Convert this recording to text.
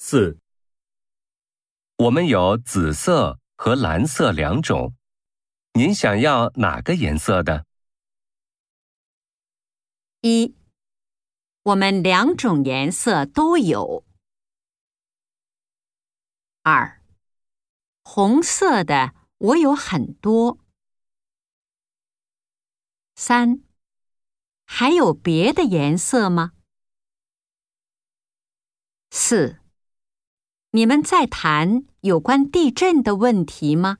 四、我们有紫色和蓝色两种，您想要哪个颜色的？一，我们两种颜色都有。二，红色的我有很多。三，还有别的颜色吗？四，你们在谈有关地震的问题吗？